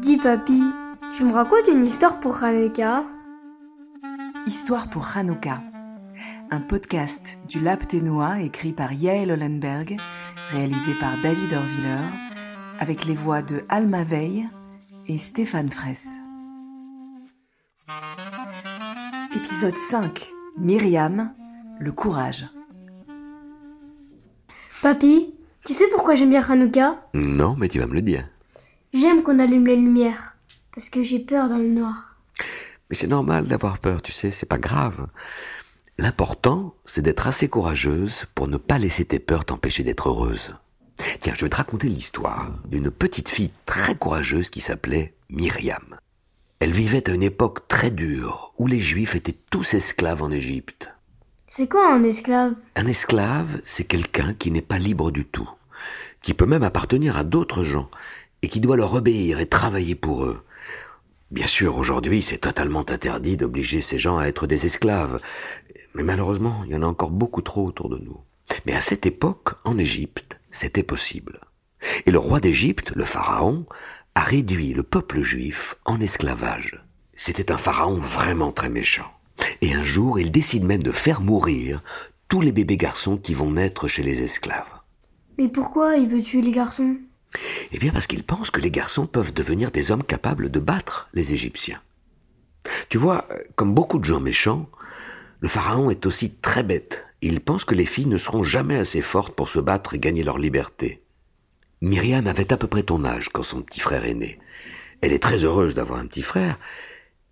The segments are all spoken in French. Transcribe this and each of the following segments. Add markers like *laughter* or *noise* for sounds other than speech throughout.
Dis papy, tu me racontes une histoire pour Hanouka? Histoire pour Hanouka, un podcast du Lab Ténois écrit par Yael Hollenberg, réalisé par David Orviller, avec les voix de Alma Veil et Stéphane Fraisse. Épisode 5 Myriam, le courage. Papy, tu sais pourquoi j'aime bien Hanouka? Non, mais tu vas me le dire. J'aime qu'on allume les lumières, parce que j'ai peur dans le noir. Mais c'est normal d'avoir peur, tu sais, c'est pas grave. L'important, c'est d'être assez courageuse pour ne pas laisser tes peurs t'empêcher d'être heureuse. Tiens, je vais te raconter l'histoire d'une petite fille très courageuse qui s'appelait Myriam. Elle vivait à une époque très dure où les Juifs étaient tous esclaves en Égypte. C'est quoi un esclave? Un esclave, c'est quelqu'un qui n'est pas libre du tout, qui peut même appartenir à d'autres gens et qui doit leur obéir et travailler pour eux. Bien sûr, aujourd'hui, c'est totalement interdit d'obliger ces gens à être des esclaves, mais malheureusement, il y en a encore beaucoup trop autour de nous. Mais à cette époque, en Égypte, c'était possible. Et le roi d'Égypte, le pharaon, a réduit le peuple juif en esclavage. C'était un pharaon vraiment très méchant. Et un jour, il décide même de faire mourir tous les bébés garçons qui vont naître chez les esclaves. Mais pourquoi il veut tuer les garçons? Eh bien parce qu'il pense que les garçons peuvent devenir des hommes capables de battre les Égyptiens. Tu vois, comme beaucoup de gens méchants, le pharaon est aussi très bête. Il pense que les filles ne seront jamais assez fortes pour se battre et gagner leur liberté. Myriam avait à peu près ton âge quand son petit frère est né. Elle est très heureuse d'avoir un petit frère,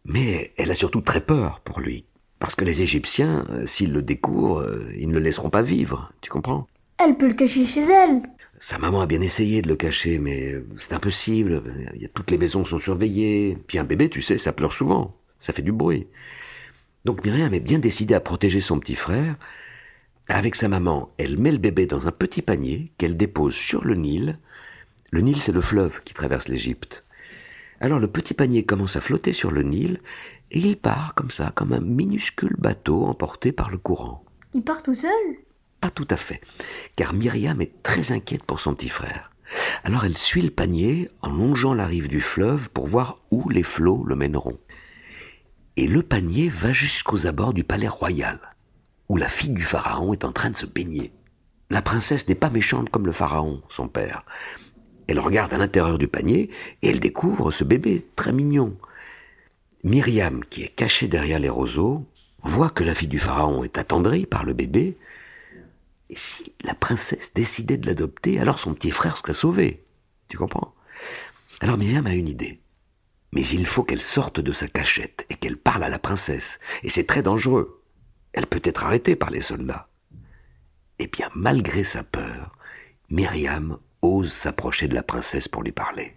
mais elle a surtout très peur pour lui. Parce que les Égyptiens, euh, s'ils le découvrent, euh, ils ne le laisseront pas vivre, tu comprends? Elle peut le cacher chez elle. Sa maman a bien essayé de le cacher, mais c'est impossible. Toutes les maisons sont surveillées. Puis un bébé, tu sais, ça pleure souvent. Ça fait du bruit. Donc Myriam est bien décidée à protéger son petit frère. Avec sa maman, elle met le bébé dans un petit panier qu'elle dépose sur le Nil. Le Nil, c'est le fleuve qui traverse l'Égypte. Alors le petit panier commence à flotter sur le Nil et il part comme ça, comme un minuscule bateau emporté par le courant. Il part tout seul? Pas tout à fait, car Myriam est très inquiète pour son petit frère. Alors elle suit le panier en longeant la rive du fleuve pour voir où les flots le mèneront. Et le panier va jusqu'aux abords du palais royal, où la fille du pharaon est en train de se baigner. La princesse n'est pas méchante comme le pharaon, son père. Elle regarde à l'intérieur du panier et elle découvre ce bébé très mignon. Myriam, qui est cachée derrière les roseaux, voit que la fille du pharaon est attendrie par le bébé et si la princesse décidait de l'adopter, alors son petit frère serait sauvé. Tu comprends? Alors Myriam a une idée. Mais il faut qu'elle sorte de sa cachette et qu'elle parle à la princesse. Et c'est très dangereux. Elle peut être arrêtée par les soldats. Eh bien, malgré sa peur, Myriam ose s'approcher de la princesse pour lui parler.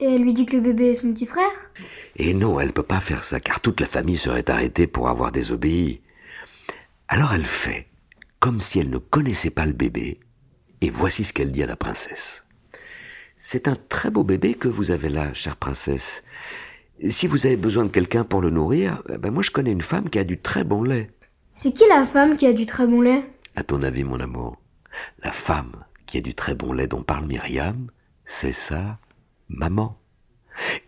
Et elle lui dit que le bébé est son petit frère? Et non, elle peut pas faire ça, car toute la famille serait arrêtée pour avoir désobéi. Alors elle fait comme si elle ne connaissait pas le bébé, et voici ce qu'elle dit à la princesse. C'est un très beau bébé que vous avez là, chère princesse. Si vous avez besoin de quelqu'un pour le nourrir, eh ben moi je connais une femme qui a du très bon lait. C'est qui la femme qui a du très bon lait? À ton avis, mon amour, la femme qui a du très bon lait dont parle Myriam, c'est sa maman.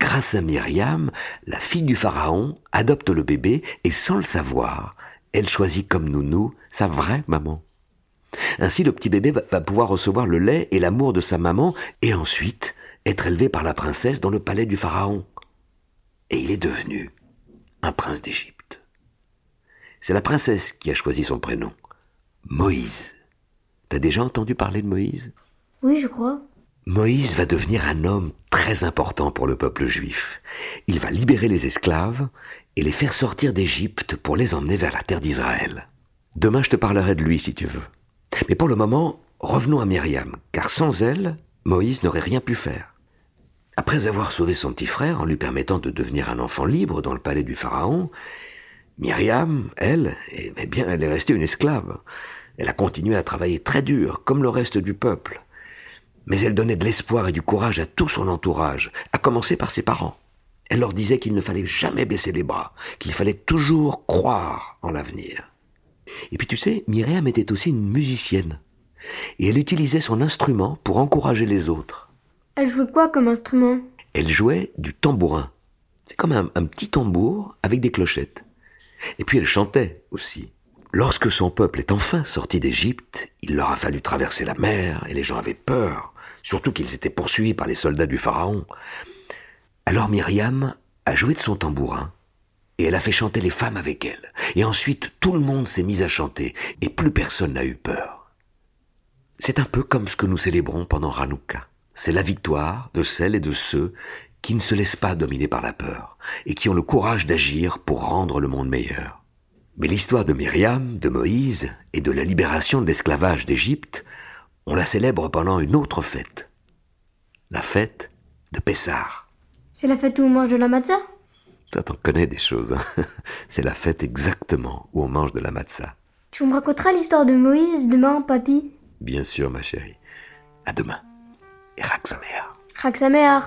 Grâce à Myriam, la fille du pharaon adopte le bébé et sans le savoir, elle choisit comme nounou sa vraie maman. Ainsi, le petit bébé va- pouvoir recevoir le lait et l'amour de sa maman et ensuite être élevé par la princesse dans le palais du pharaon. Et il est devenu un prince d'Égypte. C'est la princesse qui a choisi son prénom. Moïse. T'as déjà entendu parler de Moïse? Oui, je crois. Moïse va devenir un homme très important pour le peuple juif. Il va libérer les esclaves et les faire sortir d'Égypte pour les emmener vers la terre d'Israël. Demain, je te parlerai de lui si tu veux. Mais pour le moment, revenons à Myriam, car sans elle, Moïse n'aurait rien pu faire. Après avoir sauvé son petit frère en lui permettant de devenir un enfant libre dans le palais du Pharaon, Myriam, elle, eh bien, elle est restée une esclave. Elle a continué à travailler très dur, comme le reste du peuple. Mais elle donnait de l'espoir et du courage à tout son entourage, à commencer par ses parents. Elle leur disait qu'il ne fallait jamais baisser les bras, qu'il fallait toujours croire en l'avenir. Et puis tu sais, Myriam était aussi une musicienne. Et elle utilisait son instrument pour encourager les autres. Elle jouait quoi comme instrument? Elle jouait du tambourin. C'est comme un, un petit tambour avec des clochettes. Et puis elle chantait aussi. Lorsque son peuple est enfin sorti d'Égypte, il leur a fallu traverser la mer et les gens avaient peur, surtout qu'ils étaient poursuivis par les soldats du Pharaon. Alors Myriam a joué de son tambourin et elle a fait chanter les femmes avec elle. Et ensuite tout le monde s'est mis à chanter et plus personne n'a eu peur. C'est un peu comme ce que nous célébrons pendant Hanouka. C'est la victoire de celles et de ceux qui ne se laissent pas dominer par la peur et qui ont le courage d'agir pour rendre le monde meilleur. Mais l'histoire de Myriam, de Moïse et de la libération de l'esclavage d'Égypte, on la célèbre pendant une autre fête. La fête de Pessah. C'est la fête où on mange de la matzah? Toi, t'en connais des choses. hein. *laughs* C'est la fête exactement où on mange de la matzah. Tu me raconteras l'histoire de Moïse demain, papy? Bien sûr, ma chérie. À demain. Et Raksamer. Raksamer